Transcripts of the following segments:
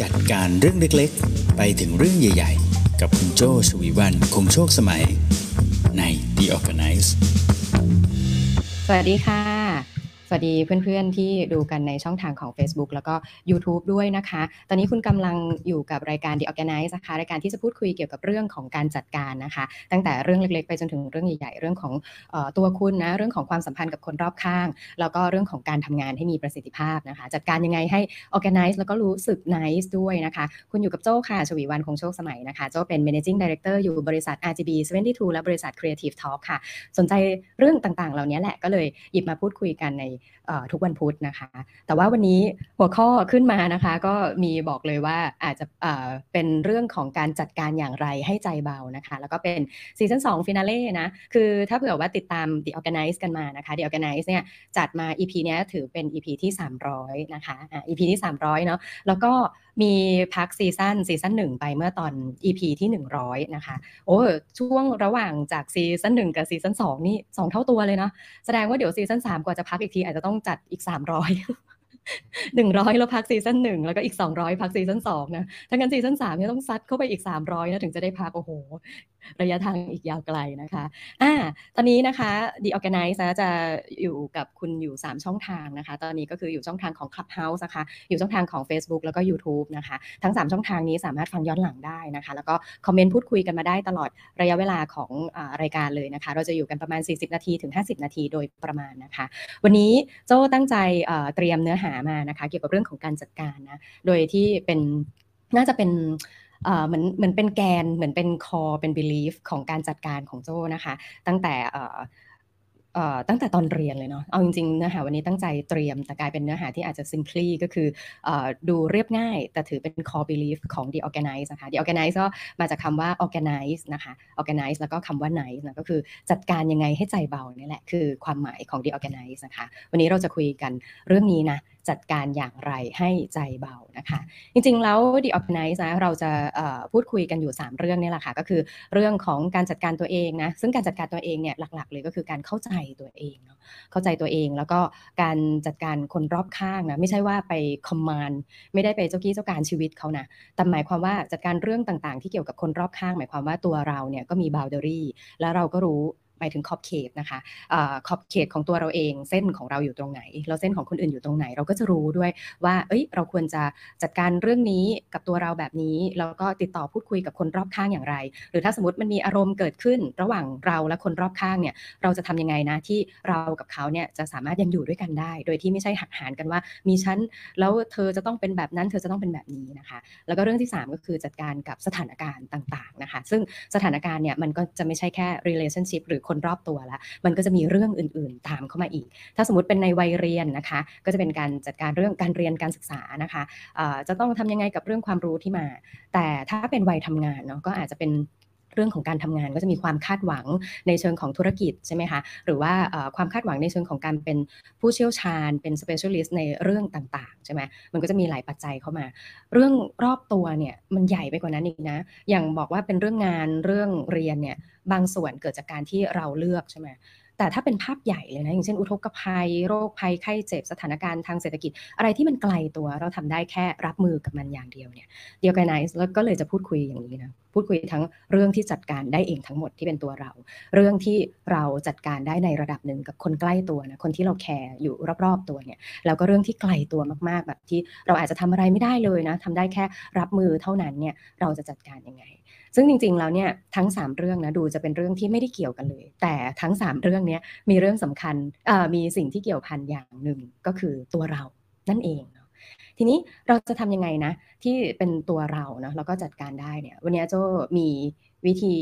จัดการเรื่องเล็กๆ ไปถึงเรื่องใหญ่ ๆ กับคุณโจชวีวันคงโชคสมัยใน The Organize สวัสดีค่ะ วัสดีเพื่อนๆ ที่ดูกันในช่องทางของ Facebook แล้วก็ YouTube ด้วยนะคะ ตอนนี้คุณกำลังอยู่กับรายการ The Organize นะคะ รายการที่จะพูดคุยเกี่ยวกับเรื่องของการจัดการนะคะ ตั้งแต่เรื่องเล็กๆ ไปจนถึงเรื่องใหญ่ๆ เรื่องของตัวคุณนะ เรื่องของความสัมพันธ์กับคนรอบข้าง แล้วก็เรื่องของการทำงานให้มีประสิทธิภาพนะคะ จัดการยังไงให้ Organize แล้วก็รู้สึก nice ด้วยนะคะ คุณอยู่กับโจ้ค่ะ ชวีวันคงโชคสมัยนะคะ โจ้เป็น managing director อยู่บริษัท RGB 72และบริษัท Creative Talk ค่ะ สนใจเรื่องต่างๆ เหล่านี้แหละ ก็เลยหยิบมาพูดคุยกันในทุกวันพุธนะคะ แต่ว่าวันนี้หัวข้อขึ้นมานะคะ ก็มีบอกเลยว่าอาจจะเป็นเรื่องของการจัดการอย่างไรให้ใจเบานะคะ แล้วก็เป็นซีซั่น2ฟินาเล่นะ คือถ้าเผื่อว่าติดตาม The ORGANICE กันมานะคะ The ORGANICE เนี่ยจัดมา EP นี้ถือเป็น EP ที่ 300 นะคะอะ EP ที่ 300 เนาะแล้วก็มีพัก season season หนึ่งไปเมื่อตอน EP ที่ 100 นะคะ โอ้ช่วงระหว่างจาก season หนึ่งกับ season สองนี่สองเท่าตัวเลยเนาะแสดงว่าเดี๋ยว season สามกว่าจะพักอีกทีอาจจะต้องจัดอีก 300หนึ่งร้อยแล้วพัก season หนึ่งแล้วก็อีกสองร้อยพัก season สองนะถ้างั้น season สามเนี่ยต้องซัดเข้าไปอีกสามร้อยนะถึงจะได้พักโอ้โห ระยะทางอีกยาวไกลนะคะอ่าตอนนี้นะคะ The Organize นะจะอยู่กับคุณอยู่ 3 ช่องทางนะคะ ตอนนี้ก็คืออยู่ช่องทางของ Clubhouse นะคะ อยู่ช่องทางของ Facebook แล้วก็ YouTube นะคะ ทั้ง 3 ช่องทางนี้สามารถฟังย้อนหลังได้นะคะ แล้วก็คอมเมนต์พูดคุยกันมาได้ตลอดระยะเวลาของอรายการเลยนะคะ เราจะอยู่กันประมาณ 40 นาทีถึง 50 นาทีโดยประมาณนะคะ วันนี้โจ้ตั้งใจเตรียมเนื้อหามานะคะ เกี่ยวกับเรื่องของการจัดการนะ โดยที่เป็นน่าจะเป็น เหมือนเหมือนเป็นแกนเหมือนเป็นคอเป็น belief ของการจัดการของโจ้นะคะ ตั้งแต่ตั้งแต่ตอนเรียนเลยเนาะ เอาจริงๆเนื้อหาวันนี้ตั้งใจเตรียม แต่กลายเป็นเนื้อหาที่อาจจะ simply ก็คืออดูเรียบง่าย แต่ถือเป็น core belief ของ the organize นะคะ the organize ก็มาจากคำว่า organize นะคะ organize แล้วก็คำว่า nice นะก็คือจัดการยังไงให้ใจเบานี่แหละ คือความหมายของ the organize นะคะ วันนี้เราจะคุยกันเรื่องนี้นะจัดการอย่างไรให้ใจเบานะคะ จริงๆแล้ว The Organize นะเราจะพูดคุยกันอยู่ 3 เรื่องนี่แหละค่ะ ก็คือเรื่องของการจัดการตัวเองนะ ซึ่งการจัดการตัวเองเนี่ยหลักๆ เลยก็คือการเข้าใจตัวเองเนาะเข้าใจตัวเองแล้วก็การจัดการคนรอบข้างนะไม่ใช่ว่าไปคอมมานด์ไม่ได้ไปเจ้ากี้เจ้าการชีวิตเขานะแต่หมายความว่าจัดการเรื่องต่างๆ ที่เกี่ยวกับคนรอบข้าง หมายความว่าตัวเราเนี่ยก็มีบาวเดอรี่แล้วเราก็รู้ หมายถึงขอบเขตนะคะขอบเขตของตัวเราเองเส้นของเราอยู่ตรงไหน เราเส้นของคนอื่นอยู่ตรงไหน เราก็จะรู้ด้วยว่า เอ้ย เราควรจะจัดการเรื่องนี้กับตัวเราแบบนี้ แล้วก็ติดต่อพูดคุยกับคนรอบข้างอย่างไร หรือถ้าสมมติมันมีอารมณ์เกิดขึ้น ระหว่างเราและคนรอบข้างเนี่ย เราจะทำยังไงนะที่เรากับเขาเนี่ยจะสามารถยังอยู่ด้วยกันได้ โดยที่ไม่ใช่หักหานกันว่า มีฉันแล้วเธอจะต้องเป็นแบบนั้น เธอจะต้องเป็นแบบนี้นะคะ แล้วก็เรื่องที่ 3 ก็คือจัดการกับสถานการณ์ต่าง ๆนะคะ ซึ่งสถานการณ์เนี่ยมันก็จะไม่ใช่แค่ relationship หรือคนนรอบตัวแล้ว มันก็จะมีเรื่องอื่น ๆ ตามเข้ามาอีก ถ้าสมมติเป็นในวัยเรียนนะคะ ก็จะเป็นการจัดการเรื่องการเรียนการศึกษานะคะจะต้องทำยังไงกับเรื่องความรู้ที่มา แต่ถ้าเป็นวัยทำงานเนาะก็อาจจะเป็น เรื่องของการทำงานก็จะมีความคาดหวังในเชิงของธุรกิจใช่ไหมคะหรือว่าความคาดหวังในเชิงของการเป็นผู้เชี่ยวชาญเป็น specialist ในเรื่องต่างๆใช่ไหมมันก็จะมีหลายปัจจัยเข้ามา เรื่องรอบตัวเนี่ยมันใหญ่ไปกว่านั้นอีกนะ อย่างบอกว่าเป็นเรื่องงานเรื่องเรียนเนี่ยบางส่วนเกิดจากการที่เราเลือกใช่ไหม แต่ถ้าเป็นภาพใหญ่เลยนะอย่างเช่นอุทกภัย โรคภัยไข้เจ็บสถานการณ์ทางเศรษฐกิจ อะไรที่มันไกลตัวเราทำได้แค่รับมือกับมันอย่างเดียวเนี่ยเดียวกันไนซ์แล้วก็เลยจะพูดคุยอย่างนี้นะพูดคุยทั้งเรื่องที่จัดการได้เองทั้งหมดที่เป็นตัวเรา เรื่องที่เราจัดการได้ในระดับหนึ่งกับคนใกล้ตัวนะคนที่เราแคร์อยู่รอบๆตัวเนี่ยแล้วก็เรื่องที่ไกลตัวมากๆแบบที่เราอาจจะทำอะไรไม่ได้เลยนะทำได้แค่รับมือเท่านั้นเนี่ยเราจะจัดการยังไง ซึ่งจริงๆแล้วเนี่ยทั้ง 3 เรื่องนะดูจะเป็นเรื่องที่ไม่ได้เกี่ยวกันเลย แต่ทั้ง 3 เรื่องนี้มีเรื่องสำคัญมีสิ่งที่เกี่ยวพันอย่างหนึ่งก็คือตัวเรานั่นเองทีนี้เราจะทำยังไงนะ ที่เป็นตัวเราเนาะแล้วก็จัดการได้เนี่ย วันนี้โจมีวิธี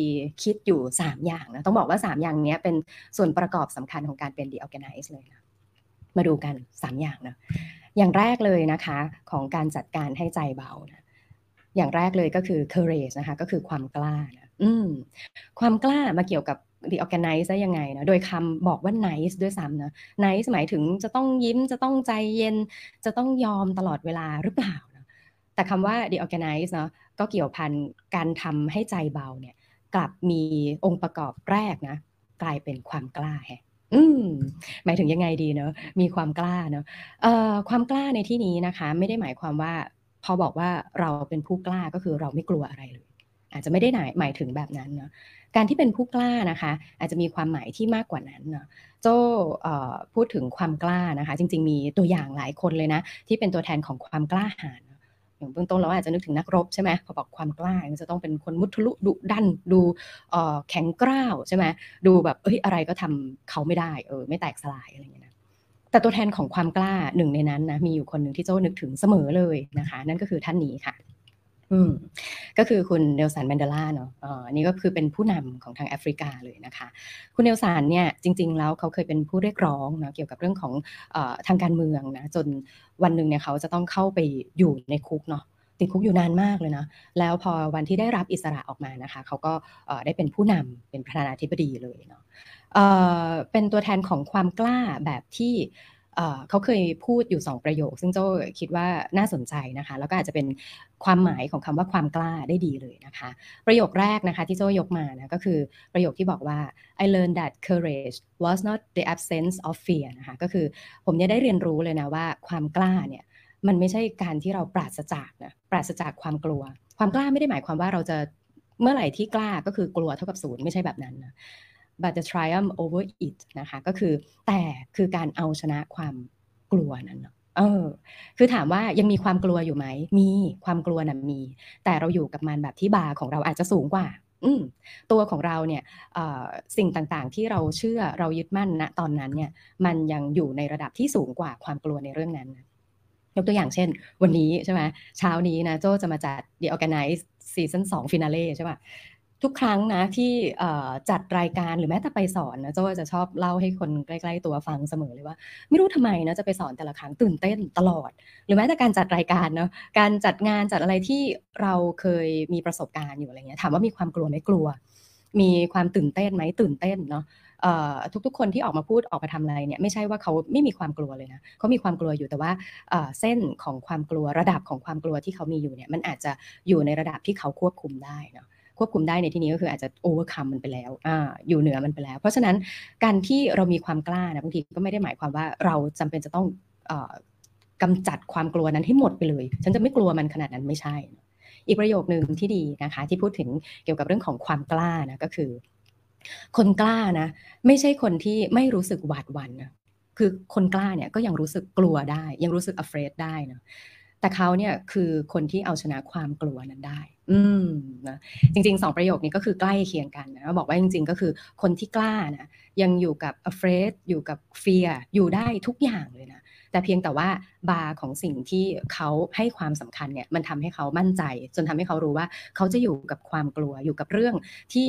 คิดอยู่ 3 อย่างนะ ต้องบอกว่า 3 อย่างนี้เป็นส่วนประกอบสำคัญของการเป็น The Organize เลยนะ มาดูกัน 3 อย่างนะ อย่างแรกเลยนะคะ ของการจัดการให้ใจเบานะ อย่างแรกเลยก็คือ courage นะคะก็คือความกล้านะอืมความกล้ามาเกี่ยวกับ the organize ได้ยังไงนะโดยคำบอกว่า nice ด้วยซ้ำนะ nice หมายถึงจะต้องยิ้มจะต้องใจเย็น จะต้องยอมตลอดเวลาหรือเปล่านะแต่คำว่า the organize เนาะก็เกี่ยวพันการทำให้ใจเบาเนี่ย กลับมีองค์ประกอบแรกนะ กลายเป็นความกล้าแฮะอืมหมายถึงยังไงดีเนาะมีความกล้าเนาะเอ่อความกล้าในที่นี้นะคะ ไม่ได้หมายความว่า พอบอกว่าเราเป็นผู้กล้าก็คือเราไม่กลัวอะไรเลย อาจจะไม่ได้หมายหมายถึงแบบนั้นเนาะการที่เป็นผู้กล้านะคะ อาจจะมีความหมายที่มากกว่านั้นเนาะโจพูดถึงความกล้านะคะ จริง ๆ มีตัวอย่างหลายคนเลยนะ ที่เป็นตัวแทนของความกล้าหาญอย่างเบื้องต้นเราอาจจะนึกถึงนักรบใช่ไหมพอบอกความกล้าจะต้องเป็นคนมุทะลุดุดันดูแข็งกร้าวใช่ไหมดูแบบเอ้ยอะไรก็ทำเขาไม่ได้เออไม่แตกสลายอะไรอย่างเงี้ยนะ แต่ตัวแทนของความกล้าหนึ่งในนั้นนะมีอยู่คนหนึ่งที่โจ้นึกถึงเสมอเลยนะคะ นั่นก็คือท่านนี้ค่ะ อืมก็คือคุณเนลสันแมนเดลาเนาะอันนี้ก็คือเป็นผู้นำของทางแอฟริกาเลยนะคะ คุณเนลสันเนี่ยจริง ๆ แล้วเขาเคยเป็นผู้เรียกร้องเนาะเกี่ยวกับเรื่องของอทางการเมืองนะจนวันหนึ่งเนี่ยเขาจะต้องเข้าไปอยู่ในคุกเนาะ ติดคุกอยู่นานมากเลยนะ แล้วพอวันที่ได้รับอิสระออกมานะคะ เขาก็ได้เป็นผู้นำเป็นประธานาธิบดีเลยเนาะเป็นตัวแทนของความกล้าแบบที่เขาเคยพูดอยู่ 2 ประโยค ซึ่งโจ้าคิดว่าน่าสนใจนะคะ แล้วก็อาจจะเป็นความหมายของคำว่าความกล้าได้ดีเลยนะคะ ประโยคแรกนะคะที่โจ้ายกมานะก็คือประโยคที่บอกว่า I learned that courage was not the absence of fear นะคะก็คือผมเนี่ยได้เรียนรู้เลยนะว่าความกล้าเนี่ย มันไม่ใช่การที่เราปราศจากนะปราศจากความกลัว ความกล้าไม่ได้หมายความว่าเราจะเมื่อไหร่ที่กล้าก็คือกลัวเท่ากับศูนย์ไม่ใช่แบบนั้นนะ but the triumph over it นะคะก็คือแต่คือการเอาชนะความกลัวนั้นเออคือถามว่ายังมีความกลัวอยู่ไหม มีความกลัวนะ่ะมี แต่เราอยู่กับมันแบบที่บาของเราอาจจะสูงกว่า อืตัวของเราเนี่ยสิ่งต่างๆที่เราเชื่อเรายึดมั่นณตอนนั้นเนี่ยมันยังอยู่ในระดับที่สูงกว่าความกลัวในเรื่องนั้น กตัวอย่างเช่น วันนี้ใช่ไหมเช้านี้นะโจจะมาจัด The Organize Season 2 Finale ใช่ป่ะทุกครั้งนะที่จัดรายการหรือแม้แต่ไปสอนนะโจจะชอบเล่าให้คนใกล้ๆตัวฟังเสมอเลยว่า ไม่รู้ทำไมนะจะไปสอนแต่ละครั้งตื่นเต้นตลอด หรือแม้แต่การจัดรายการเนาะการจัดงานจัดอะไรที่เราเคยมีประสบการณ์อยู่อะไรเงี้ยถามว่ามีความกลัวไหมกลัว มีความตื่นเต้นไหมตื่นเต้นเนาะ ทุกๆ คนที่ออกมาพูดออกมาทำอะไรเนี่ยไม่ใช่ว่าเขาไม่มีความกลัวเลยนะเขามีความกลัวอยู่แต่ว่าเส้นของความกลัวระดับของความกลัวที่เขามีอยู่เนี่ยมันอาจจะอยู่ในระดับที่เขาควบคุมได้เนาะควบคุมได้ในที่นี้ก็คืออาจจะโอเวอร์คัมมันไปแล้วออยู่เหนือมันไปแล้ว เพราะฉะนั้นการที่เรามีความกล้านะบางทีก็ไม่ได้หมายความว่าเราจำเป็นจะต้องกำจัดความกลัวนั้นให้หมดไปเลย ฉันจะไม่กลัวมันขนาดนั้นไม่ใช่ อีกประโยคหนึ่งที่ดีนะคะที่พูดถึงเกี่ยวกับเรื่องของความกล้านะก็คือ คนกล้านะ ไม่ใช่คนที่ไม่รู้สึกหวาดหวั่นนะคือคนกล้าเนี่ยก็ยังรู้สึกกลัวได้ ยังรู้สึก afraid ได้นะแต่เขาเนี่ยคือคนที่เอาชนะความกลัวนั้นได้ อืมนะจริงๆสองประโยคนี้ก็คือใกล้เคียงกันนะบอกว่าจริง ๆ ก็คือคนที่กล้านะยังอยู่กับ afraid อยู่กับ fear อยู่ได้ทุกอย่างเลยนะ แต่เพียงแต่ว่าบาร์ของสิ่งที่เขาให้ความสำคัญเนี่ยมันทำให้เขามั่นใจ จนทำให้เขารู้ว่าเขาจะอยู่กับความกลัวอยู่กับเรื่องที่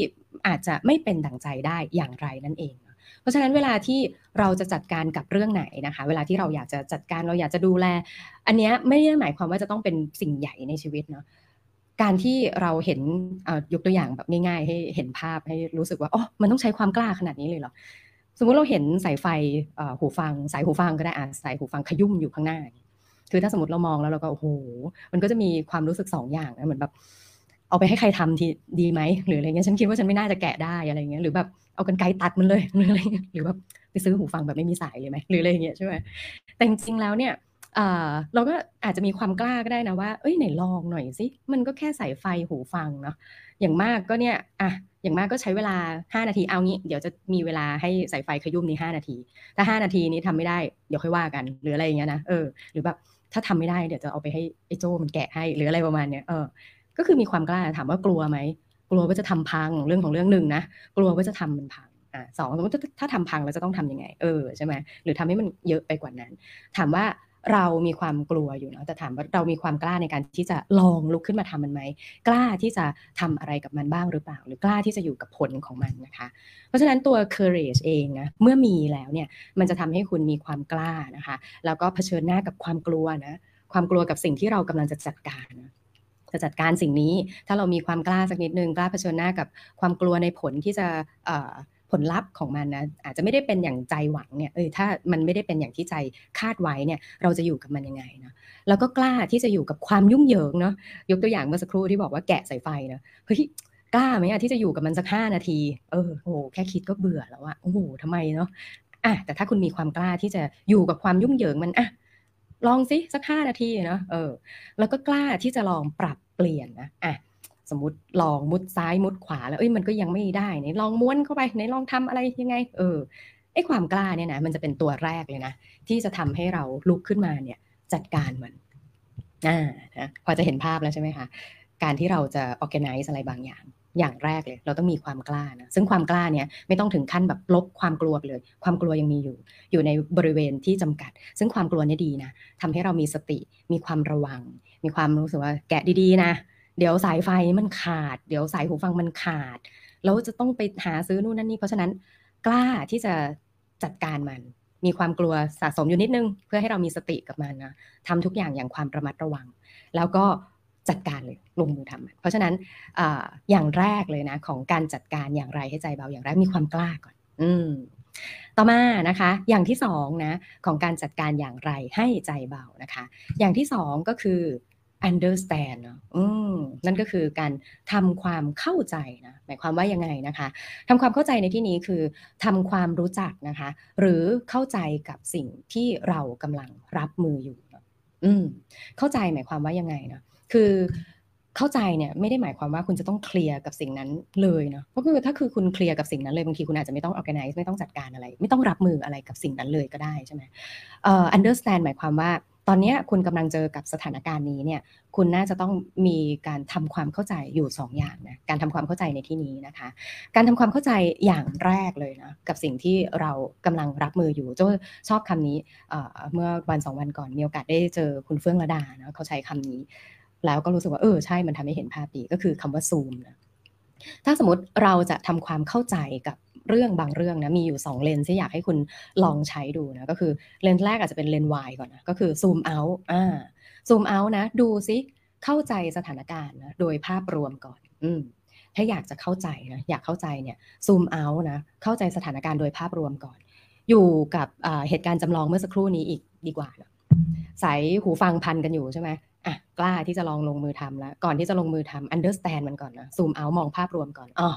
อาจจะไม่เป็นดั่งใจได้อย่างไรนั่นเองเพราะฉะนั้นเวลาที่เราจะจัดการกับเรื่องไหนนะคะ เวลาที่เราอยากจะจัดการเราอยากจะดูแล อันนี้ไม่ได้หมายความว่าจะต้องเป็นสิ่งใหญ่ในชีวิตเนาะการที่เราเห็นยกตัวอย่างแบบง่ายๆ ให้เห็นภาพให้รู้สึกว่าอ๋อมันต้องใช้ความกล้าขนาดนี้เลยเหรอ มมติเราเห็นสายไฟหูฟัง สายหูฟังก็ได้อะสายหูฟังขยุ่มอยู่ข้างหน้า คือถ้าสมมติเรามองแล้วเราก็โอ้โหมันก็จะมีความรู้สึกสองอย่างนะเหมือนแบบเอาไปให้ใครทำทีดีไหมหรืออะไรเงี้ยฉันคิดว่าฉันไม่น่าจะแกะได้อะไรเงี้ยหรือแบบเอากันไกตัดมันเลยหรืออะไรหรือแบบไปซื้อหูฟังแบบไม่มีสายเลยไหมหรืออะไรเงี้ยใช่ไหมแต่จริงๆแล้วเนี่ยเราก็อาจจะมีความกล้าก็ได้นะว่าเอ้ยไหนลองหน่อยสิมันก็แค่สายไฟหูฟังเนาะอย่างมากก็เนี่ยอะ อย่างมากก็ใช้เวลา 5 นาทีเอางี้ เดี๋ยวจะมีเวลาให้สายไฟขยุ่มนี้5นาที ถ้า 5 นาทีนี้ทำไม่ได้เดี๋ยวค่อยว่ากันหรืออะไรอย่างเงี้ยนะเออหรือแบบถ้าทำไม่ได้เดี๋ยวจะเอาไปให้ไอ้โจมันแกะให้หรืออะไรประมาณเนี้ยเออก็คือมีความกล้าถามว่ากลัวไหมกลัวว่าจะทำพังเรื่องของเรื่องหนึ่งนะกลัวว่าจะทำมันพังอ่าสองสมมติถ้าทำพังเราจะต้องทํำยังไง เออใช่ไหมหรือทำให้มันเยอะไปกว่านั้น ถามว่า เรามีความกลัวอยู่เนาะแต่ถามว่าเรามีความกล้าในการที่จะลองลุกขึ้นมาทำมันไหมกล้าที่จะทำอะไรกับมันบ้างหรือเปล่า หรือกล้าที่จะอยู่กับผลของมันนะคะ เพราะฉะนั้นตัว courage เองนะเมื่อมีแล้วเนี่ยมันจะทำให้คุณมีความกล้านะคะ แล้วก็เผชิญหน้ากับความกลัวนะความกลัวกับสิ่งที่เรากำลังจะจัดการนะจะจัดการสิ่งนี้ถ้าเรามีความกล้าสักนิดนึงกล้าเผชิญหน้ากับความกลัวในผลที่จะ ผลลัพธ์ของมันนะอาจจะไม่ได้เป็นอย่างใจหวังเนี่ยเออถ้ามันไม่ได้เป็นอย่างที่ใจคาดไว้เนี่ยเราจะอยู่กับมันยังไงนะแล้วก็กล้าที่จะอยู่กับความยุ่งเหยิงเนาะยกตัวอย่างเมื่อสักครู่ที่บอกว่าแกะสายไฟนะเฮ้ยกล้าไหมอะที่จะอยู่กับมันสักห้านาที เออโหแค่คิดก็เบื่อแล้วอะโอ้โหทำไมเนาะอะแต่ถ้าคุณมีความกล้าที่จะอยู่กับความยุ่งเหยิงมันอะลองสิสักห้านาทีเนาะเออ แล้วก็กล้าที่จะลองปรับเปลี่ยนนะอะ สมมติลองมุดซ้ายมุดขวาแล้วเอ้ยมันก็ยังไม่ได้ไหนลองม้วนเข้าไปไหนลองทำอะไรยังไง เออไอ้ความกล้าเนี่ยนะมันจะเป็นตัวแรกเลยนะที่จะทำให้เราลุกขึ้นมาเนี่ยจัดการมันอ่านะพอจะเห็นภาพแล้วใช่ไหมคะการที่เราจะ organize อะไรบางอย่าง อย่างแรกเลย เราต้องมีความกล้านะซึ่งความกล้าเนี่ยไม่ต้องถึงขั้นแบบลบความกลัวเลย ความกลัวยังมีอยู่ อยู่ในบริเวณที่จำกัด ซึ่งความกลัวเนี่ยดีนะทำให้เรามีสติ มีความระวัง มีความรู้สึกว่าแกะดีๆนะ เดี๋ยวสายไฟมันขาด เดี๋ยวสายหูฟังมันขาดแล้วจะต้องไปหาซื้อนู่นนั่นนี่ เพราะฉะนั้นกล้าที่จะจัดการมัน มีความกลัวสะสมอยู่นิดนึง เพื่อให้เรามีสติกับมันนะทำทุกอย่างอย่างความระมัดระวัง แล้วก็จัดการเลยลงมือทำเพราะฉะนั้นออย่างแรกเลยนะ ของการจัดการอย่างไรให้ใจเบาอย่างแรกมีความกล้าก่อน อืมต่อมานะคะ อย่างที่สองนะของการจัดการอย่างไรให้ใจเบานะคะ อย่างที่สองก็คือ understand เนาะอืมนั่นก็คือการทำความเข้าใจนะหมายความว่ายังไงนะคะทำความเข้าใจในที่นี้คือทำความรู้จักนะคะ หรือเข้าใจกับสิ่งที่เรากำลังรับมืออยู่อืมเข้าใจหมายความว่ายังไงนะคือเข้าใจเนี่ยไม่ได้หมายความว่าคุณจะต้องเคลียร์กับสิ่งนั้นเลยเนาะเพราะคือถ้าคือคุณเคลียร์กับสิ่งนั้นเลยบางทีคุณอาจจะไม่ต้อง organize ไม่ต้องจัดการอะไร ไม่ต้องรับมืออะไรกับสิ่งนั้นเลยก็ได้ใช่ไหมเอ่อ understand หมายความว่า ตอนนี้คุณกำลังเจอกับสถานการณ์นี้เนี่ยคุณน่าจะต้องมีการทำความเข้าใจอยู่ 2ออย่างนะการทำความเข้าใจในที่นี้นะคะ การทำความเข้าใจอย่างแรกเลยนะกับสิ่งที่เรากำลังรับมืออยู่โจชอบคำนี้เมื่อวันสองวันก่อนมีโอกาสได้เจอคุณเฟื่องระดานะเขาใช้คำนี้ แล้วก็รู้สึกว่าเออใช่มันทำให้เห็นภาพดีก็คือคำว่าซูมนะถ้าสมมติเราจะทำความเข้าใจกับ เรื่องบางเรื่องนะมีอยู่ 2 เลนส์ที่อยากให้คุณลองใช้ดูนะก็คือเลนส์แรกอาจจะเป็นเลนส์ Y ก่อนนะก็คือซูมเอาท์อ่าซูมเอาท์นะดูซิเข้าใจสถานการณ์นะโดยภาพรวมก่อน อืมถ้าอยากจะเข้าใจนะอยากเข้าใจเนี่ยซูมเอาท์นะเข้าใจสถานการณ์โดยภาพรวมก่อน อยู่กับเหตุการณ์จำลองเมื่อสักครู่นี้อีกดีกว่านะใส่หูฟังพันกันอยู่ใช่ไหมอะกล้าที่จะลองลงมือทำแล้ว ก่อนที่จะลงมือทำ understand มันก่อนนะซูมเอามองภาพรวมก่อนอ๋อ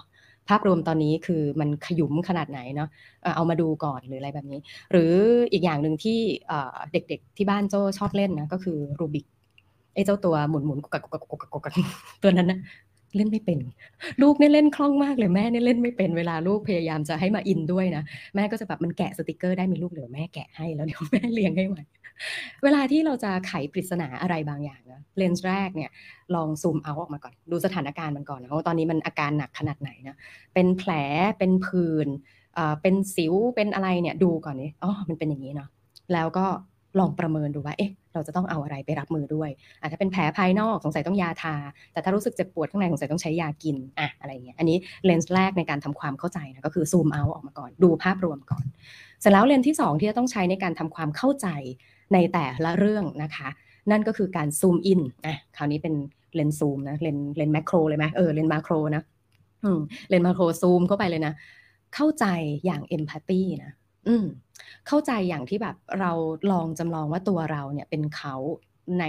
ภาพรวมตอนนี้คือมันขยุมขนาดไหนเนาะเอามาดูก่อนหรืออะไรแบบนี้ หรืออีกอย่างหนึ่งที่เด็กๆที่บ้านโจ้ชอบเล่นนะก็คือรูบิกไอ้เจ้าตัวหมุนหมุนกึกกักกึกกักตัวนั้นนะ เล่นไม่เป็น ลูกเนี่ยเล่นคล่องมากเลยแม่เนี่ยเล่นไม่เป็นเวลาลูกพยายามจะให้มา in ด้วยนะแม่ก็จะแบบมันแกะสติกเกอร์ได้มั้ยลูกเดี๋ยวแม่แกะให้แล้วเดี๋ยวแม่เรียงให้ใหม่เวลาที่เราจะไขปริศนาอะไรบางอย่างนะเลนส์แรกเนี่ยลอง zoom out ออกมาก่อน ดูสถานการณ์มันก่อนนะว่าตอนนี้มันอาการหนักขนาดไหนนะเป็นแผลเป็นผื่นเป็นสิวเป็นอะไรเนี่ยดูก่อนนี่อ๋อมันเป็นอย่างนี้เนาะแล้วก็ลองประเมินดูว่าเอ๊ะ เราจะต้องเอาอะไรไปรับมือด้วยอาจจะเป็นแผลภายนอกสงสัยต้องยาทา แต่ถ้ารู้สึกเจ็บปวดข้างในสงสัยต้องใช้ยากินอะอะไรเงี้ยอันนี้เลนส์แรกในการทำความเข้าใจนะก็คือซูมเอาออกมาก่อนดูภาพรวมก่อน เสร็จแล้วเลนส์ที่ 2 ที่จะต้องใช้ในการทำความเข้าใจในแต่ละเรื่องนะคะ นั่นก็คือการซูมอินอะคราวนี้เป็นเลนส์ซูมนะเลนส์เลนส์ macro เลยไหมเออเลนส์ macro นะอืมเลนส์ macro zoom เข้าไปเลยนะ เข้าใจอย่าง empathy นะอืม เข้าใจอย่างที่แบบเราลองจำลองว่าตัวเราเนี่ยเป็นเขาใน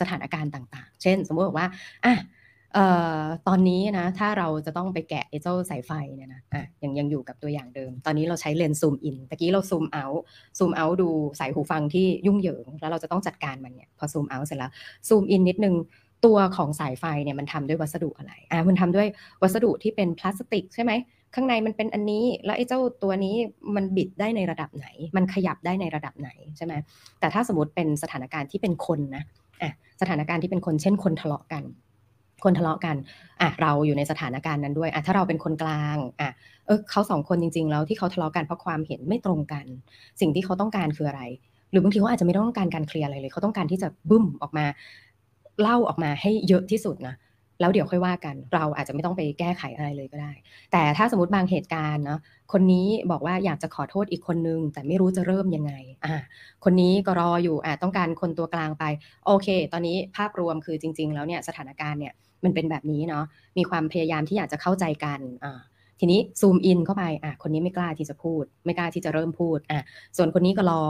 สถานการณ์ต่างๆ เช่น สมมติบอกว่าอะอ้อตอนนี้นะถ้าเราจะต้องไปแกะไอ้เจ้าสายไฟเนี่ยนะอะยังยังอยู่กับตัวอย่างเดิม ตอนนี้เราใช้เลนส์ zoom in ตะกี้เรา zoom out zoom out ดูสายหูฟังที่ยุ่งเหยิง แล้วเราจะต้องจัดการมันเนี่ยพอซูมเอาเสร็จแล้วซูมอินนิดนึงตัวของสายไฟเนี่ยมันทำด้วยวัสดุอะไรอะมันทำด้วยวัสดุที่เป็นพลาสติกใช่ไหม ข้างในมันเป็นอันนี้ แล้วไอ้เจ้าตัวนี้มันบิดได้ในระดับไหน มันขยับได้ในระดับไหนใช่ไหมแต่ถ้าสมมติเป็นสถานการณ์ที่เป็นคนนะอะสถานการณ์ที่เป็นคนเช่นคนทะเลาะกัน คนทะเลาะกันอะเราอยู่ในสถานการณ์นั้นด้วยอะถ้าเราเป็นคนกลางอะเออเขาสองคนจริง ๆ แล้วที่เขาทะเลาะกันเพราะความเห็นไม่ตรงกัน สิ่งที่เขาต้องการคืออะไร หรือบางทีเขาอาจจะไม่ต้องการการเคลียร์อะไรเลย เขาต้องการที่จะบึ้มออกมาเล่าออกมาให้เยอะที่สุดนะ แล้วเดี๋ยวค่อยว่ากัน เราอาจจะไม่ต้องไปแก้ไขอะไรเลยก็ได้ แต่ถ้าสมมติบางเหตุการณ์เนาะคนนี้บอกว่าอยากจะขอโทษอีกคนนึง แต่ไม่รู้จะเริ่มยังไงอ่าคนนี้ก็รออยู่อ่าต้องการคนตัวกลางไป โอเค ตอนนี้ภาพรวมคือจริง ๆ แล้วเนี่ยสถานการณ์เนี่ยมันเป็นแบบนี้เนาะมีความพยายามที่อยากจะเข้าใจกันอ่าทีนี้ซูมอินเข้าไปอะคนนี้ไม่กล้าที่จะพูด ไม่กล้าที่จะเริ่มพูดอะส่วนคนนี้ก็รอ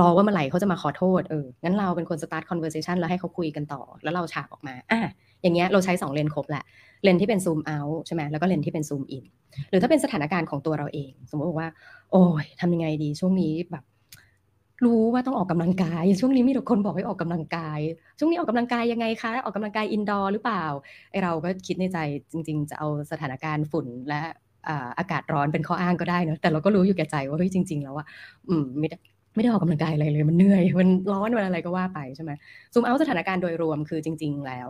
รอว่าเมื่อไหร่เขาจะมาขอโทษเอองั้นเราเป็นคน start conversation แล้วให้เขาคุยกันต่อ แล้วเราฉากออกมาอะ อย่างเงี้ยเราใช้ 2 เลนครบแหละเลนที่เป็นซูมเอาใช่ไหมแล้วก็เลนที่เป็นซูมอินหรือถ้าเป็นสถานการณ์ของตัวเราเอง สมมติว่า โอ้ยทำยังไงดี ช่วงนี้แบบรู้ว่าต้องออกกำลังกาย ช่วงนี้มีแต่คนบอกให้ออกกำลังกาย ช่วงนี้ออกกำลังกายยังไงคะ ออกกำลังกาย indoor หรือเปล่าไอเราก็คิดในใจจริง ๆ จะเอาสถานการณ์ฝุ่นและอากาศร้อนเป็นข้ออ้างก็ได้เนอะแต่เราก็รู้อยู่แก่ใจว่าเฮ้ยจริง ๆ แล้วว่าอืมไม่ ไม่ได้ออกกำลังกายอะไรเลยมันเหนื่อยมันร้อนมันอะไรก็ว่าไปใช่ไหม zoom out สถานการณ์โดยรวมคือจริง ๆ แล้ว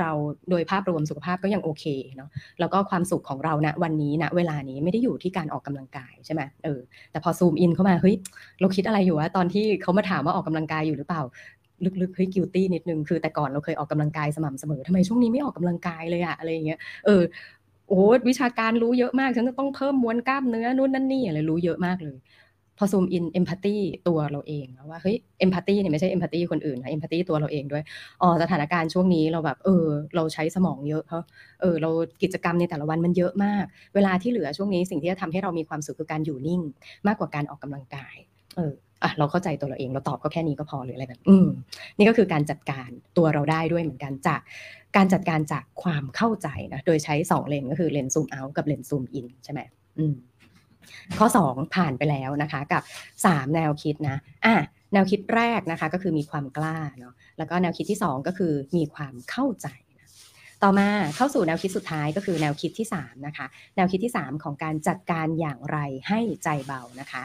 เราโดยภาพรวมสุขภาพก็ยังโอเคเนาะแล้วก็ความสุขของเราณวันนี้ณเวลานี้ไม่ได้อยู่ที่การออกกำลังกายใช่ไหมเออแต่พอ zoom in เข้ามาเฮ้ยเราคิดอะไรอยู่วะตอนที่เขามาถามว่าออกกำลังกายอยู่หรือเปล่าลึกๆเฮ้ยกิลตี้นิดนึงคือแต่ก่อนเราเคยออกกำลังกายสม่ำเสมอทำไมช่วงนี้ไม่ออกกำลังกายเลยอะอะไรอย่างเงี้ยเออโอ้วิชาการรู้เยอะมากฉันจะต้องเพิ่มมวลกล้ามเนื้อนู่นนั่นนี่อะไรรู้เยอะมากเลย พอซูมอินเอมพัตตีตัวเราเองว่าเฮ้ยเอมพัตตีเนี่ยไม่ใช่เอมพัตตีคนอื่นนะเอมพัตตีตัวเราเองด้วยอ๋อสถานการณ์ช่วงนี้เราแบบเออ เราใช้สมองเยอะเพราะเออเรากิจกรรมในแต่ละวันมันเยอะมาก เวลาที่เหลือช่วงนี้สิ่งที่จะทำให้เรามีความสุขคือการอยู่นิ่ง มากกว่าการออกกำลังกาย เอออะเราเข้าใจตัวเราเองเราตอบก็แค่นี้ก็พอหรืออะไรแบบอืมนี่ก็คือการจัดการตัวเราได้ด้วยเหมือนกันจากการจัดการจากความเข้าใจนะโดยใช้2เลนก็คือเลนซูมเอากับเลนซูมอินใช่ไหมอืม ข้อ 2 ผ่านไปแล้วนะคะกับ 3 แนวคิดนะอะแนวคิดแรกนะคะก็คือมีความกล้าเนาะแล้วก็แนวคิดที่ 2 ก็คือมีความเข้าใจนะต่อมาเข้าสู่แนวคิดสุดท้ายก็คือแนวคิดที่3นะคะแนวคิดที่ 3 ของการจัดการอย่างไรให้ใจเบานะคะ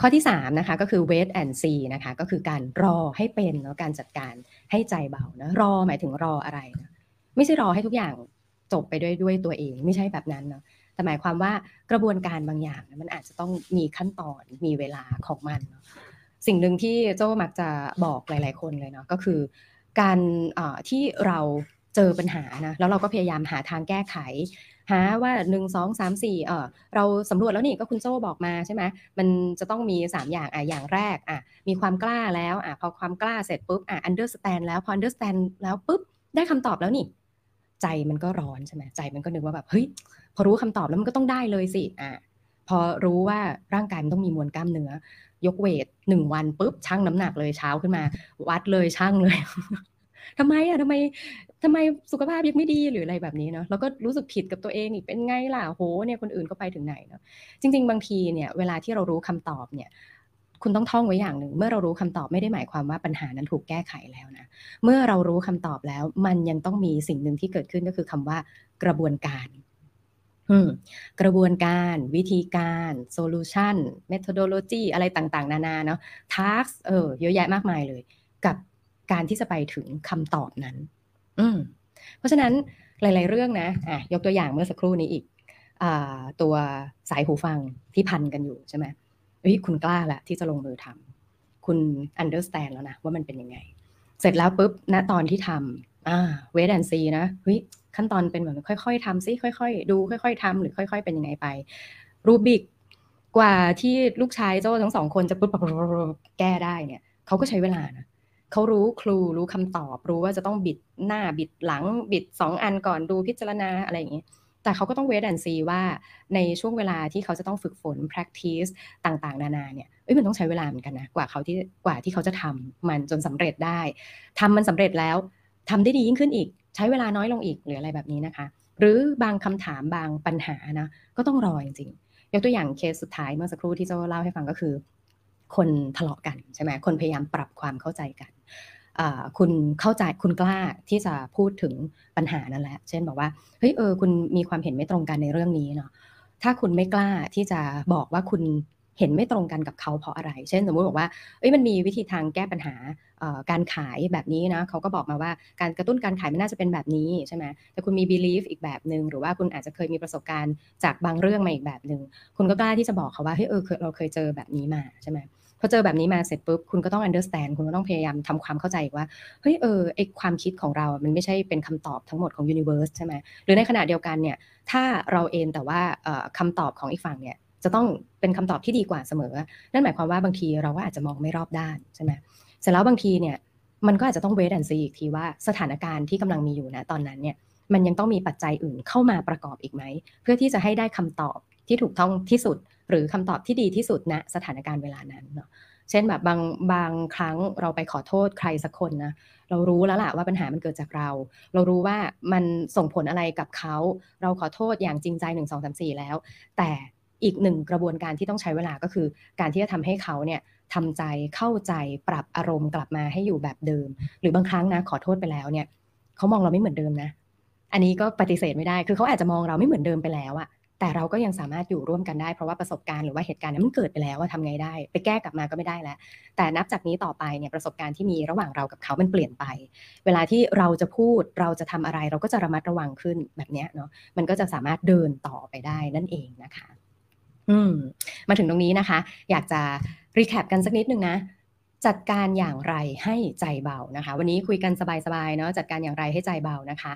ข้อที่3นะคะก็คือ wait and see นะคะก็คือการรอให้เป็นเนาะการจัดการให้ใจเบานะรอหมายถึงรออะไรนะไม่ใช่รอให้ทุกอย่างจบไปด้วยด้วยตัวเอง ไม่ใช่แบบนั้นเนาะ แต่หมายความว่ากระบวนการบางอย่างมันอาจจะต้องมีขั้นตอนมีเวลาของมัน สิ่งหนึ่งที่โจ้มักจะบอกหลาย ๆ คนเลยเนาะก็คือ การที่เราเจอปัญหานะแล้วเราก็พยายามหาทางแก้ไข หาว่าหนึ่งสองสามสี่เออเราสำรวจแล้วนี่ก็คุณโจ้บอกมาใช่ไหมมันจะต้องมี 3 อย่างอะอย่างแรกอะมีความกล้าแล้วอะพอความกล้าเสร็จปุ๊บอะ understand แล้วพอ understand แล้วปุ๊บได้คำตอบแล้วนี่ ใจมันก็ร้อนใช่ไหมใจมันก็นึกว่าแบบเฮ้ย พอรู้คำตอบแล้วมันก็ต้องได้เลยสิอะพอรู้ว่าร่างกายมันต้องมีมวลกล้ามเนื้อ ยกเวทหนึ่งวันปุ๊บชั่งน้ำหนักเลยเช้าขึ้นมา วัดเลยชั่งเลยทำไมอะทำไมทำไมสุขภาพยังไม่ดีหรืออะไรแบบนี้เนาะแล้วก็รู้สึกผิดกับตัวเองอีกเป็นไงล่ะโหเนี่ยคนอื่นก็ไปถึงไหนเนาะจริง ๆ บางทีเนี่ยเวลาที่เรารู้คำตอบเนี่ยคุณต้องท่องไว้อย่างหนึ่ง เมื่อเรารู้คำตอบไม่ได้หมายความว่าปัญหานั้นถูกแก้ไขแล้วนะ เมื่อเรารู้คำตอบแล้ว มันยังต้องมีสิ่งหนึ่งที่เกิดขึ้นก็คือคำว่ากระบวนการ กระบวนการวิธีการ solution methodology อะไรต่างๆ นานาเนาะทักเออเยอะแยะมากมายเลย กับการที่จะไปถึงคำตอบนั้น อืมเพราะฉะนั้นหลาย ๆ เรื่องนะอะยกตัวอย่างเมื่อสักครู่นี้อีกอะตัวสายหูฟังที่พันกันอยู่ใช่ไหมเฮ้ยคุณกล้าละที่จะลงมือทำคุณ understand แล้วนะว่ามันเป็นยังไง เสร็จแล้วปุ๊บณตอนที่ทำอ่า wait and see นะเฮ้ย ขั้นตอนเป็นเหมือนค่อย ๆทำซิค่อย ๆ ดูค่อย ๆทำหรือค่อย ๆ เป็นยังไงไปรูบิกกว่าที่ลูกชายโจ้ทั้งสองคนจะปุ๊บแก้ได้เนี่ยเขาก็ใช้เวลานะเขารู้ครูรู้คำตอบ รู้ว่าจะต้องบิดหน้าบิดหลังบิดสองอันก่อนดูพิจารณาอะไรอย่างนี้แต่เขาก็ต้อง wait and see ว่าในช่วงเวลาที่เขาจะต้องฝึกฝน practice ต่างๆ นานาเนี่ยเอ้ยมันต้องใช้เวลาเหมือนกันนะกว่าเขาที่กว่าที่เขาจะทำมันจนสำเร็จได้ทำมันสำเร็จแล้วทำได้ดียิ่งขึ้นอีก ใช้เวลาน้อยลงอีกหรืออะไรแบบนี้นะคะ หรือบางคำถามบางปัญหานะก็ต้องรอจริงๆยกตัวอย่างเคสสุดท้ายเมื่อสักครู่ที่เจ้าเล่าให้ฟังก็คือ คนทะเลาะกันใช่ไหมคนพยายามปรับความเข้าใจกันคุณเข้าใจคุณกล้าที่จะพูดถึงปัญหานั่นแหละ เช่นบอกว่าเฮ้ยเออคุณมีความเห็นไม่ตรงกันในเรื่องนี้เนาะถ้าคุณไม่กล้าที่จะบอกว่าคุณ เห็นไม่ตรงกันกับเขาเพราะอะไร เช่นสมมุติบอกว่าเอ้ยมันมีวิธีทางแก้ปัญหาการขายแบบนี้นะเขาก็บอกมาว่าการกระตุ้นการขายมันน่าจะเป็นแบบนี้ใช่ไหมแต่คุณมี belief อีกแบบหนึ่งหรือว่าคุณอาจจะเคยมีประสบการณ์จากบางเรื่องมาอีกแบบหนึ่งคุณก็กล้าที่จะบอกเขาว่าเฮ้ยเออเราเคยเจอแบบนี้มาใช่ไหมพอเจอแบบนี้มาเสร็จปุ๊บคุณก็ต้อง understand คุณก็ต้องพยายามทำความเข้าใจว่าเฮ้ยเออไอความคิดของเรา มันไม่ใช่เป็นคำตอบทั้งหมดของ universe ใช่ไหมหรือในขณะเดียวกันเนี่ยถ้าเราเองแต่ว่าคำตอบของอีกฝั่งเนี่ย จะต้องเป็นคำตอบที่ดีกว่าเสมอ นั่นหมายความว่าบางทีเราก็อาจจะมองไม่รอบด้านใช่ไหมเสร็จแล้วบางทีเนี่ยมันก็อาจจะต้องเวทแอนซีอีกทีว่าสถานการณ์ที่กำลังมีอยู่นะตอนนั้นเนี่ยมันยังต้องมีปัจจัยอื่นเข้ามาประกอบอีกไหม เพื่อที่จะให้ได้คำตอบที่ถูกต้องที่สุด หรือคำตอบที่ดีที่สุดณนะสถานการณ์เวลานั้นเนาะเช่นแบบบางบางครั้งเราไปขอโทษใครสักคนนะเรารู้แล้วล่ะว่าปัญหามันเกิดจากเรา เรารู้ว่ามันส่งผลอะไรกับเขา เราขอโทษอย่างจริงใจหนึ่งสองสามสี่แล้ว แต่ อีกหนึ่งกระบวนการที่ต้องใช้เวลาก็คือ การที่จะทำให้เขาเนี่ยทำใจเข้าใจปรับอารมณ์กลับมาให้อยู่แบบเดิม หรือบางครั้งนะขอโทษไปแล้วเนี่ยเขามองเราไม่เหมือนเดิมนะ อันนี้ก็ปฏิเสธไม่ได้ คือเขาอาจจะมองเราไม่เหมือนเดิมไปแล้วอะแต่เราก็ยังสามารถอยู่ร่วมกันได้เพราะว่าประสบการณ์หรือว่าเหตุการณ์นั้นมันเกิดไปแล้วว่าทำไงได้ ไปแก้กลับมาก็ไม่ได้แล้ว แต่นับจากนี้ต่อไปเนี่ยประสบการณ์ที่มีระหว่างเรากับเขามันเปลี่ยนไป เวลาที่เราจะพูดเราจะทำอะไร เราก็จะระมัดระวังขึ้นแบบเนี้ยเนาะมันก็จะสามารถเดินต่อไปได้นั่นเองนะคะ อืมมาถึงตรงนี้นะคะ อยากจะรีแคปกันสักนิดนึงนะจัดการอย่างไรให้ใจเบานะคะ วันนี้คุยกันสบายๆเนาะจัดการอย่างไรให้ใจเบานะคะ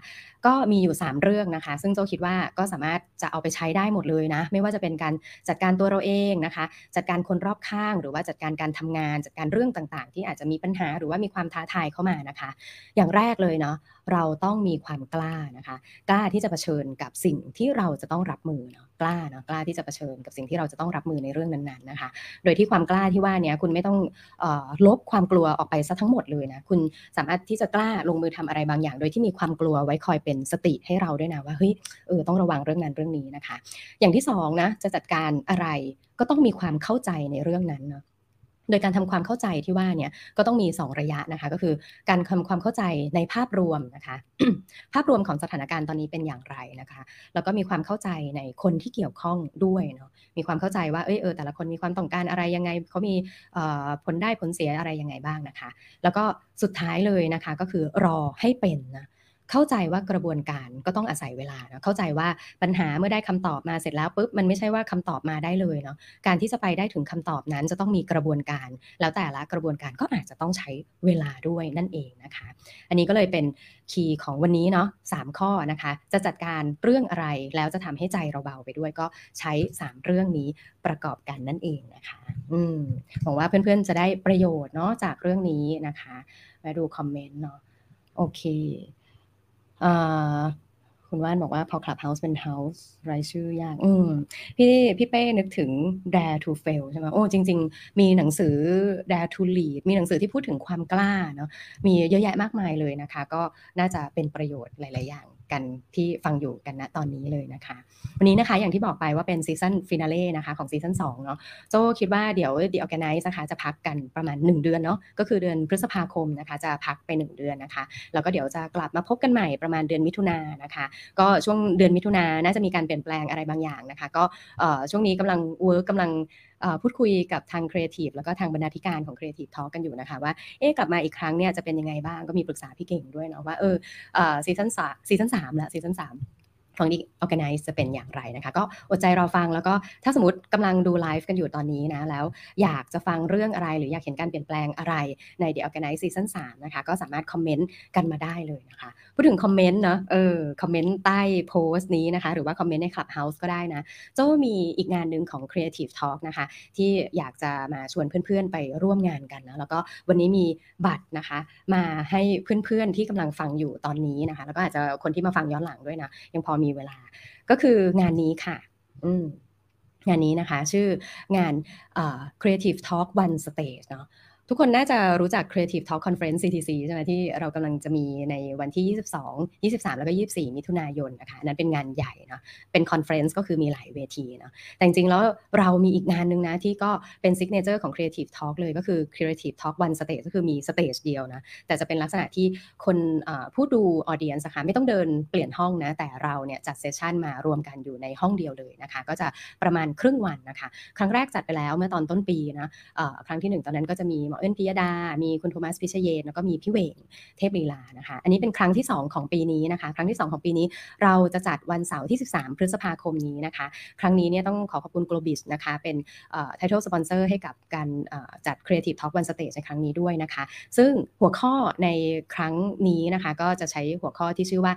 ก็มีอยู่ 3 เรื่องนะคะ ซึ่งโจคิดว่าก็สามารถจะเอาไปใช้ได้หมดเลยนะ ไม่ว่าจะเป็นการจัดการตัวเราเองนะคะ จัดการคนรอบข้าง หรือว่าจัดการการทำงาน จัดการเรื่องต่างๆ ที่อาจจะมีปัญหาหรือว่ามีความท้าทายเข้ามานะคะ อย่างแรกเลยเนาะ เราต้องมีความกล้านะคะ กล้าที่จะเผชิญกับสิ่งที่เราจะต้องรับมือเนาะกล้าเนาะกล้าที่จะเผชิญกับสิ่งที่เราจะต้องรับมือในเรื่องนั้นๆนะคะ โดยที่ความกล้าที่ว่านี้คุณไม่ต้องออลบความกลัวออกไปซะทั้งหมดเลยนะคุณสามารถที่จะกล้าลงมือทำอะไรบางอย่าง โดยที่มีความกลัวไว้คอยเป็นสติให้เราด้วยนะว่าเฮ้ยเออต้องระวังเรื่องนั้นเรื่องนี้นะคะ อย่างที่สองนะจะจัดการอะไรก็ต้องมีความเข้าใจในเรื่องนั้นเนาะ โดยการทำความเข้าใจที่ว่าเนี่ยก็ต้องมี 2 ระยะนะคะก็คือการทำความเข้าใจในภาพรวมนะคะภาพรวมของสถานการณ์ตอนนี้เป็นอย่างไรนะคะแล้วก็มีความเข้าใจในคนที่เกี่ยวข้องด้วยเนาะมีความเข้าใจว่าเออเออแต่ละคนมีความต้องการอะไรยังไงเขามีผลได้ผลเสียอะไรยังไงบ้างนะคะ แล้วก็สุดท้ายเลยนะคะก็คือรอให้เป็นนะ เข้าใจว่ากระบวนการก็ต้องอาศัยเวลาเนาะเข้าใจว่าปัญหาเมื่อได้คำตอบมาเสร็จแล้วปุ๊บมันไม่ใช่ว่าคำตอบมาได้เลยเนาะการที่จะไปได้ถึงคำตอบนั้นจะต้องมีกระบวนการ แล้วแต่ละกระบวนการก็อาจจะต้องใช้เวลาด้วยนั่นเองนะคะ อันนี้ก็เลยเป็นคีย์ของวันนี้เนาะสข้อนะคะ จะจัดการเรื่องอะไรแล้วจะทำให้ใจเราเบาไปด้วยก็ใช้ 3 เรื่องนี้ประกอบกันนั่นเองนะคะอืมหวังว่าเพื่อนๆจะได้ประโยชน์เนาะจากเรื่องนี้นะคะมาดูคอมเมนต์เนาะโอเค คุณว่านบอกว่าพอ Clubhouse เป็น House รายชื่อยาก อืมพี่พี่เป้นึกถึง Dare to Fail ใช่ไหมโอ้จริง ๆ มีหนังสือ Dare to Lead มีหนังสือที่พูดถึงความกล้าเนาะมีเยอะแยะมากมายเลยนะคะ ก็น่าจะเป็นประโยชน์หลาย ๆ อย่าง กันที่ฟังอยู่กันณตอนนี้เลยนะคะ วันนี้นะคะอย่างที่บอกไปว่าเป็น season finale นะคะของ season 2เนาะโจคิดว่าเดี๋ยว The ORGANICE นะคะจะพักกันประมาณ 1 เดือนเนาะก็คือเดือนพฤษภาคมนะคะจะพักไป 1 เดือนนะคะ แล้วก็เดี๋ยวจะกลับมาพบกันใหม่ประมาณเดือนมิถุนายนะคะ ก็ช่วงเดือนมิถุนายนน่าจะมีการเปลี่ยนแปลงอะไรบางอย่างนะคะ ก็ช่วงนี้กำลัง work กำลัง พูดคุยกับทางครีเอทีฟแล้วก็ทางบรรณาธิการของ Creative Talk กันอยู่นะคะว่าเอ๊ะกลับมาอีกครั้งเนี่ยจะเป็นยังไงบ้างก็มีปรึกษาพี่เก่งด้วยเนาะว่าเออซีซั่นสามซีซั่นสามละซีซั่นสาม ของดี Organize จะเป็นอย่างไรนะคะ ก็อดใจรอฟังแล้วก็ถ้าสมมติกำลังดูไลฟ์กันอยู่ตอนนี้นะแล้วอยากจะฟังเรื่องอะไร หรืออยากเห็นการเปลี่ยนแปลงอะไรใน The Organize Season 3นะคะก็สามารถคอมเมนต์กันมาได้เลยนะคะพูดถึงคอมเมนต์เนาะเออคอมเมนต์ใต้โพสต์นี้นะคะหรือว่าคอมเมนต์ใน Clubhouse ก็ได้นะโจมีอีกงานหนึ่งของ Creative Talk นะคะที่อยากจะมาชวนเพื่อนๆไปร่วมงานกันนะแล้วก็วันนี้มีบัตรนะคะ มาให้เพื่อนๆที่กำลังฟังอยู่ตอนนี้นะคะ แล้วก็อาจจะคนที่มาฟังย้อนหลังด้วยนะยังพอมีเวลา ก็คืองานนี้ค่ะ อืมงานนี้นะคะ ชื่องาน Creative Talk One Stage เนาะ ทุกคนน่าจะรู้จัก Creative Talk Conference CTC ใช่ไหมที่เรากำลังจะมีในวันที่ 22 23 แล้วก็ 24 มิถุนายนนะคะนั้นเป็นงานใหญ่นะเป็น conference ก็คือมีหลายเวทีนะแต่จริงๆแล้วเรามีอีกงานหนึ่งนะ ที่ก็เป็น signature ของ Creative Talk เลยก็คือ Creative Talk One Stage ก็คือมี stage เดียวนะ แต่จะเป็นลักษณะที่คนผู้ดู audience นะคะไม่ต้องเดินเปลี่ยนห้องนะ แต่เราเนี่ยจัด session มารวมกันอยู่ในห้องเดียวเลยนะคะ ก็จะประมาณครึ่งวันนะคะ ครั้งแรกจัดไปแล้วเมื่อตอนต้นปีนะครั้งที่ 1 ตอนนั้นก็จะมีหมอเอิญพิยดา มีคุณโทมัสพิชเยนแล้วก็มีพี่เวงเทพลีลานะคะ อันนี้เป็นครั้งที่ 2 ของปีนี้นะคะ ครั้งที่ 2 ของปีนี้เราจะจัดวันเสาร์ที่ 13 พฤษภาคมนี้นะคะ ครั้งนี้เนี่ยต้องขอขอบคุณ Globis นะคะ เป็น title sponsor ให้กับการจัด Creative Talk One Stage ในครั้งนี้ด้วยนะคะ ซึ่งหัวข้อในครั้งนี้นะคะก็จะใช้หัวข้อที่ชื่อว่า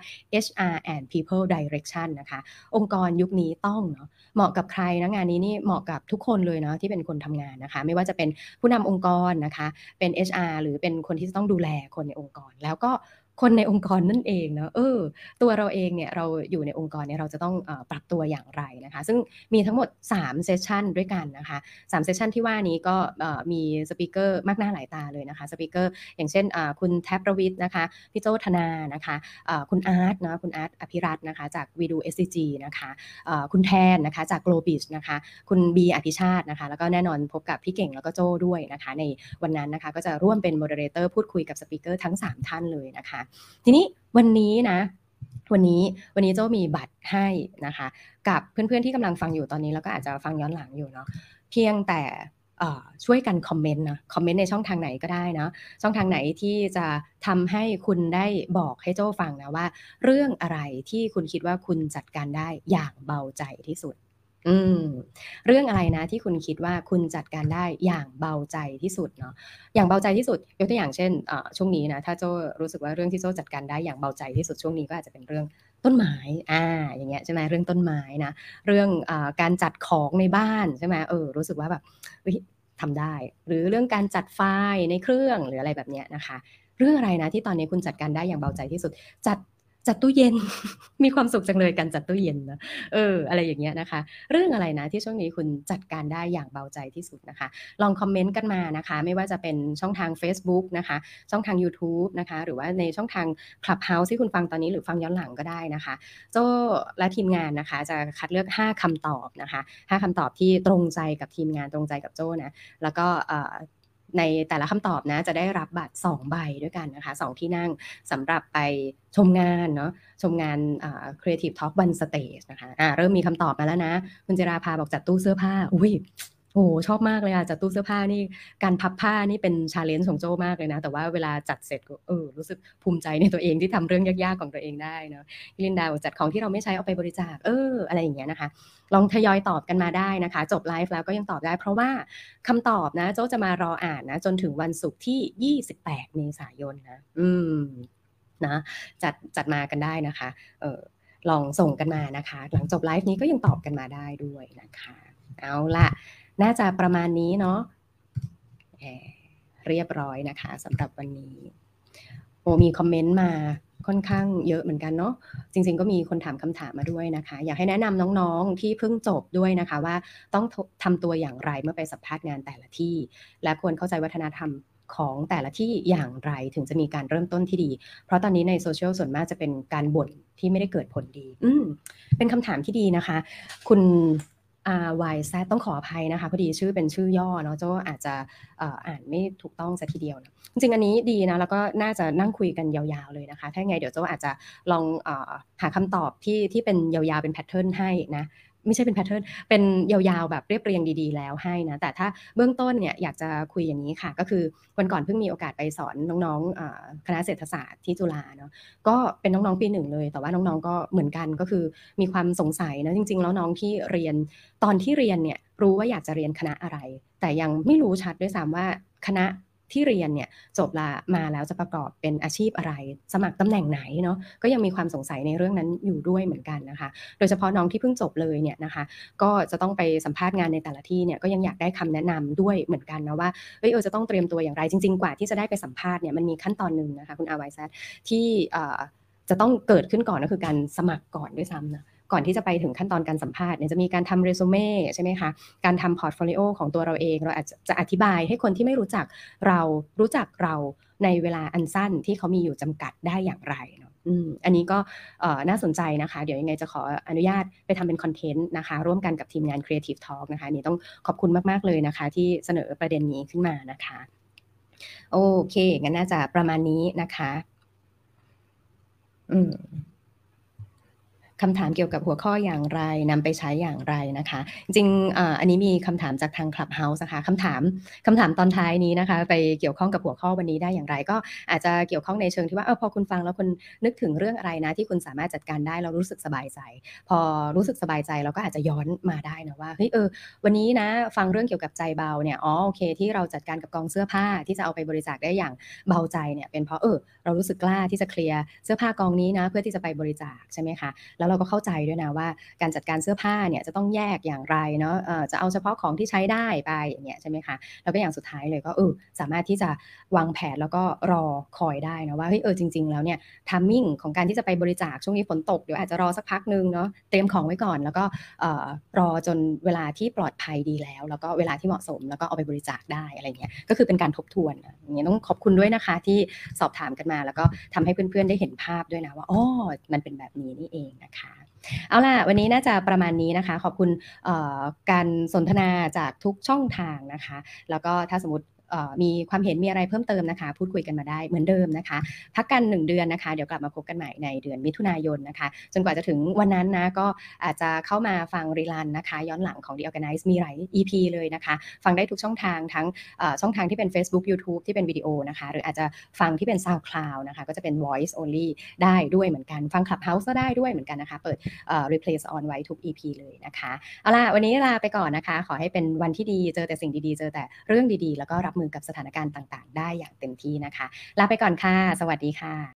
HR and People Direction นะคะ องค์กรยุคนี้ต้องเนาะเหมาะกับใครนะงานนี้นี่เหมาะกับทุกคนเลยเนาะที่เป็นคนทำงานนะคะ ไม่ว่าจะเป็นผู้นำองค์กรนะคะเป็น HR หรือเป็นคนที่จะต้องดูแลคนในองค์กร แล้วก็ คนในองค์กรนั่นเองเนาะเออ ตัวเราเองเนี่ยเราอยู่ในองค์กรเนี่ยเราจะต้องอปรับตัวอย่างไรนะคะ ซึ่งมีทั้งหมด3 session ด้วยกันนะคะ3 session ที่ว่านี้ก็มี speaker มากหน้าหลายตาเลยนะคะ speaker อย่างเช่นคุณแทบประวิทย์นะคะพี่โจธนานะคะคุณอาร์ตนะคุณอาร์ตอภิรัตน์นะคะจาก WEDO SCG นะคะคุณแทนนะคะจาก Globish นะคะคุณบีอภิชาตินะคะแล้วก็แน่นอนพบกับพี่เก่งแล้วก็โจ้ด้วยนะคะในวันนั้นนะคะก็จะร่วมเป็น moderator พูดคุยกับ speaker ทั้ง 3 ท่านเลยนะคะทีนี้วันนี้นะ วันนี้วันนี้โจ้ามีบัตรให้นะคะ กับเพื่อนๆที่กำลังฟังอยู่ตอนนี้แล้วก็อาจจะฟังย้อนหลังอยู่เนาะเพียงแต่ช่วยกันคอมเมนต์นะคอมเมนต์ในช่องทางไหนก็ได้นะช่องทางไหนที่จะทำให้คุณได้บอกให้โจ้าฟังนะว่า เรื่องอะไรที่คุณคิดว่าคุณจัดการได้อย่างเบาใจที่สุด อืมเรื่องอะไรนะที่คุณคิดว่าคุณจัดการได้อย่างเบาใจที่สุดเนาะอย่างเบาใจที่สุดยกตัวอย่างเช่นช่วงนี้นะถ้าโจรู้สึกว่าเรื่องที่โจจัดการได้อย่างเบาใจที่สุดช่วงนี้ก็อาจจะเป็นเรื่องต้นไม้อ่าอย่างเงี้ยใช่ไหมเรื่องต้นไม้นะเรื่องอการจัดของในบ้านใช่ไหมเออรู้สึกว่าแบบทำได้ หรือเรื่องการจัดไฟล์ในเครื่องหรืออะไรแบบเนี้ยนะคะ เรื่องอะไรนะที่ตอนนี้คุณจัดการได้อย่างเบาใจที่สุด จัด จัดตู้เย็น มีความสุขจังเลยการจัดตู้เย็นนะเออ อะไรอย่างเงี้ยนะคะ เรื่องอะไรนะที่ช่วงนี้คุณจัดการได้อย่างเบาใจที่สุดนะคะ ลองคอมเมนต์กันมานะคะ ไม่ว่าจะเป็นช่องทาง Facebook นะคะ ช่องทาง YouTube นะคะ หรือว่าในช่องทาง Clubhouse ที่คุณฟังตอนนี้หรือฟังย้อนหลังก็ได้นะคะ โจและทีมงานนะคะ จะคัดเลือก 5คำตอบนะคะ 5คำตอบที่ตรงใจกับทีมงานตรงใจกับโจนะแล้วก็ ในแต่ละคำตอบนะจะได้รับบัตร 2 ใบด้วยกันนะคะ 2 ที่นั่งสำหรับไปชมงานเนาะชมงาน Creative Talk One Stage นะคะะเริ่มมีคำตอบมาแล้วนะ คุณจิราภาบอกจัดตู้เสื้อผ้า อุ้ย โอ้ชอบมากเลยอะจัดตู้เสื้อผ้านี่การพับผ้านี่เป็น challenge ของโจมากเลยนะ แต่ว่าเวลาจัดเสร็จก็เออรู้สึกภูมิใจในตัวเองที่ทำเรื่องยากๆของตัวเองได้เนาะลินดาจัดของที่เราไม่ใช้เอาไปบริจาคเอออะไรอย่างเงี้ยนะคะ ลองทยอยตอบกันมาได้นะคะ จบไลฟ์แล้วก็ยังตอบได้ เพราะว่าคำตอบนะ โจจะมารออ่านนะ จนถึงวันศุกร์ที่ 28 เมษายนนะ อืมนะจัดจัดมากันได้นะคะ เออลองส่งกันมานะคะ หลังจบไลฟ์นี้ก็ยังตอบกันมาได้ด้วยนะคะ เอาละ น่าจะประมาณนี้เนาะเรียบร้อยนะคะสำหรับวันนี้โอมีคอมเมนต์มาค่อนข้างเยอะเหมือนกันเนาะจริง ๆ ก็มีคนถามคำถามมาด้วยนะคะ อยากให้แนะนำน้องๆที่เพิ่งจบด้วยนะคะ ว่าต้องทำตัวอย่างไรเมื่อไปสัมภาษณ์งานแต่ละที่ และควรเข้าใจวัฒนธรรมของแต่ละที่อย่างไรถึงจะมีการเริ่มต้นที่ดี เพราะตอนนี้ในโซเชียลส่วนมากจะเป็นการบ่นที่ไม่ได้เกิดผลดี อืเป็นคำถามที่ดีนะคะ คุณ R Y Z ต้องขออภัยนะคะ พอดีชื่อเป็นชื่อย่อเนาะเจอาจจะอ่านไม่ถูกต้องซะทีเดียวนะจริง ๆ อันนี้ดีนะ แล้วก็น่าจะนั่งคุยกันยาวๆเลยนะคะ ถ้าไงเดี๋ยวเจ้าอาจจะลองอหาคำตอบที่ที่เป็นยาวๆเป็นแพทเทิร์นให้นะ ไม่ใช่เป็นแพทเทิร์นเป็นยาวๆแบบเรียบเรียงดีๆ แล้วให้นะแต่ถ้าเบื้องต้นเนี่ยอยากจะคุยอย่างนี้ค่ะ ก็คือวันก่อนเพิ่งมีโอกาสไปสอนน้องๆคณะเศรษฐศาสตร์ที่จุฬาเนาะก็เป็นน้องๆปีหนึ่งเลย แต่ว่าน้องๆก็เหมือนกันก็คือมีความสงสัยนะจริง ๆ แล้วน้องที่เรียนตอนที่เรียนเนี่ยรู้ว่าอยากจะเรียนคณะอะไร แต่ยังไม่รู้ชัดด้วยซ้ำว่าคณะ ที่เรียนเนี่ยจบละมาแล้วจะประกอบเป็นอาชีพอะไร สมัครตำแหน่งไหนเนาะก็ยังมีความสงสัยในเรื่องนั้นอยู่ด้วยเหมือนกันนะคะ โดยเฉพาะน้องที่เพิ่งจบเลยเนี่ยนะคะ ก็จะต้องไปสัมภาษณ์งานในแต่ละที่เนี่ยก็ยังอยากได้คำแนะนำด้วยเหมือนกันนะว่าเออจะต้องเตรียมตัวอย่างไรจริง ๆ กว่าที่จะได้ไปสัมภาษณ์เนี่ยมันมีขั้นตอนหนึ่งนะคะคุณอาไวซัที่จะต้องเกิดขึ้นก่อนก็คือการสมัครก่อนด้วยซ้ำนะ ก่อนที่จะไปถึงขั้นตอนการสัมภาษณ์เนี่ยจะมีการทำเรซูเม่ใช่ไหมคะ การทำ portfolio ของตัวเราเอง เราอาจจะอธิบายให้คนที่ไม่รู้จักเรารู้จักเราในเวลาอันสั้นที่เขามีอยู่จำกัดได้อย่างไรเนาะอันนี้ก็น่าสนใจนะคะ เดี๋ยวยังไงจะขออนุญาตไปทำเป็นคอนเทนต์นะคะ ร่วมกันกับทีมงาน Creative Talk นะคะนี่ต้องขอบคุณมาก ๆ เลยนะคะ ที่เสนอประเด็นนี้ขึ้นมานะคะ โอเค งั้นน่าจะประมาณนี้นะคะ อืม คำถามเกี่ยวกับหัวข้ออย่างไรนำไปใช้อย่างไรนะคะ จริงอันนี้มีคำถามจากทาง Clubhouse นะคะคำถามคำถามตอนท้ายนี้นะคะ ไปเกี่ยวข้องกับหัวข้อวันนี้ได้อย่างไร ก็อาจจะเกี่ยวข้องในเชิงที่ว่าเออพอคุณฟังแล้วคุณนึกถึงเรื่องอะไรนะที่คุณสามารถจัดการได้เรารู้สึกสบายใจ พอรู้สึกสบายใจเราก็อาจจะย้อนมาได้นะว่าเฮ้ยเออวันนี้นะฟังเรื่องเกี่ยวกับใจเบาเนี่ยอ๋อโอเค ที่เราจัดการกับกองเสื้อผ้าที่จะเอาไปบริจาคได้อย่างเบาใจเนี่ยเป็นเพราะเออเรารู้สึกกล้าที่จะเคลียร์เสื้อผ้ากองนี้นะ เพื่อที่จะไปบริจาคใช่ไหมคะแล้วเราก็เข้าใจด้วยนะว่า การจัดการเสื้อผ้าเนี่ยจะต้องแยกอย่างไรเนาะจะเอาเฉพาะของที่ใช้ได้ไปอย่างเงี้ยใช่ไหมคะแล้วก็อย่างสุดท้ายเลยก็เออสามารถที่จะวางแผนแล้วก็รอคอยได้นะว่าเฮ้ยเออจริง ๆ แล้วเนี่ยทามมิ่งของการที่จะไปบริจาคช่วงนี้ฝนตกเดี๋ยวอาจจะรอสักพักหนึ่งเนาะเตรียมของไว้ก่อน แล้วก็รอจนเวลาที่ปลอดภัยดีแล้ว แล้วก็เวลาที่เหมาะสมแล้วก็เอาไปบริจาคได้อะไรเงี้ยก็คือเป็นการทบทวนอะอย่างเงี้ยต้องขอบคุณด้วยนะคะที่สอบถามกันมา แล้วก็ทำให้เพื่อนๆได้เห็นภาพด้วยนะว่าอ๋อมันเป็นแบบนี้นี่เองนะคะเอาล่ะ วันนี้น่าจะประมาณนี้นะคะ ขอบคุณการสนทนาจากทุกช่องทางนะคะ แล้วก็ถ้าสมมติ มีความเห็นมีอะไรเพิ่มเติมนะคะ พูดคุยกันมาได้เหมือนเดิมนะคะ พักกัน 1 เดือนนะคะ เดี๋ยวกลับมาพบกันใหม่ในเดือนมิถุนายนนะคะ จนกว่าจะถึงวันนั้นนะก็อาจจะเข้ามาฟังรีลันนะคะ ย้อนหลังของ The Organize มีหลาย EP เลยนะคะ ฟังได้ทุกช่องทางทั้งช่องทางที่เป็น Facebook YouTube ที่เป็นวิดีโอนะคะ หรืออาจจะฟังที่เป็น SoundCloud นะคะ ก็จะเป็น Voice Only ได้ด้วยเหมือนกัน ฟัง Clubhouse ก็ได้ด้วยเหมือนกันนะคะ เปิด Replace on ไว้ทุก EP เลยนะคะ เอาล่ะวันนี้ลาไปก่อนนะคะ ขอให้เป็นวันที่ดี เจอแต่สิ่งดีๆ เจอแต่เรื่องดีๆ แล้วก็รับมือกับสถานการณ์ต่าง ๆ ได้อย่างเต็มที่นะคะ ลาไปก่อนค่ะ สวัสดีค่ะ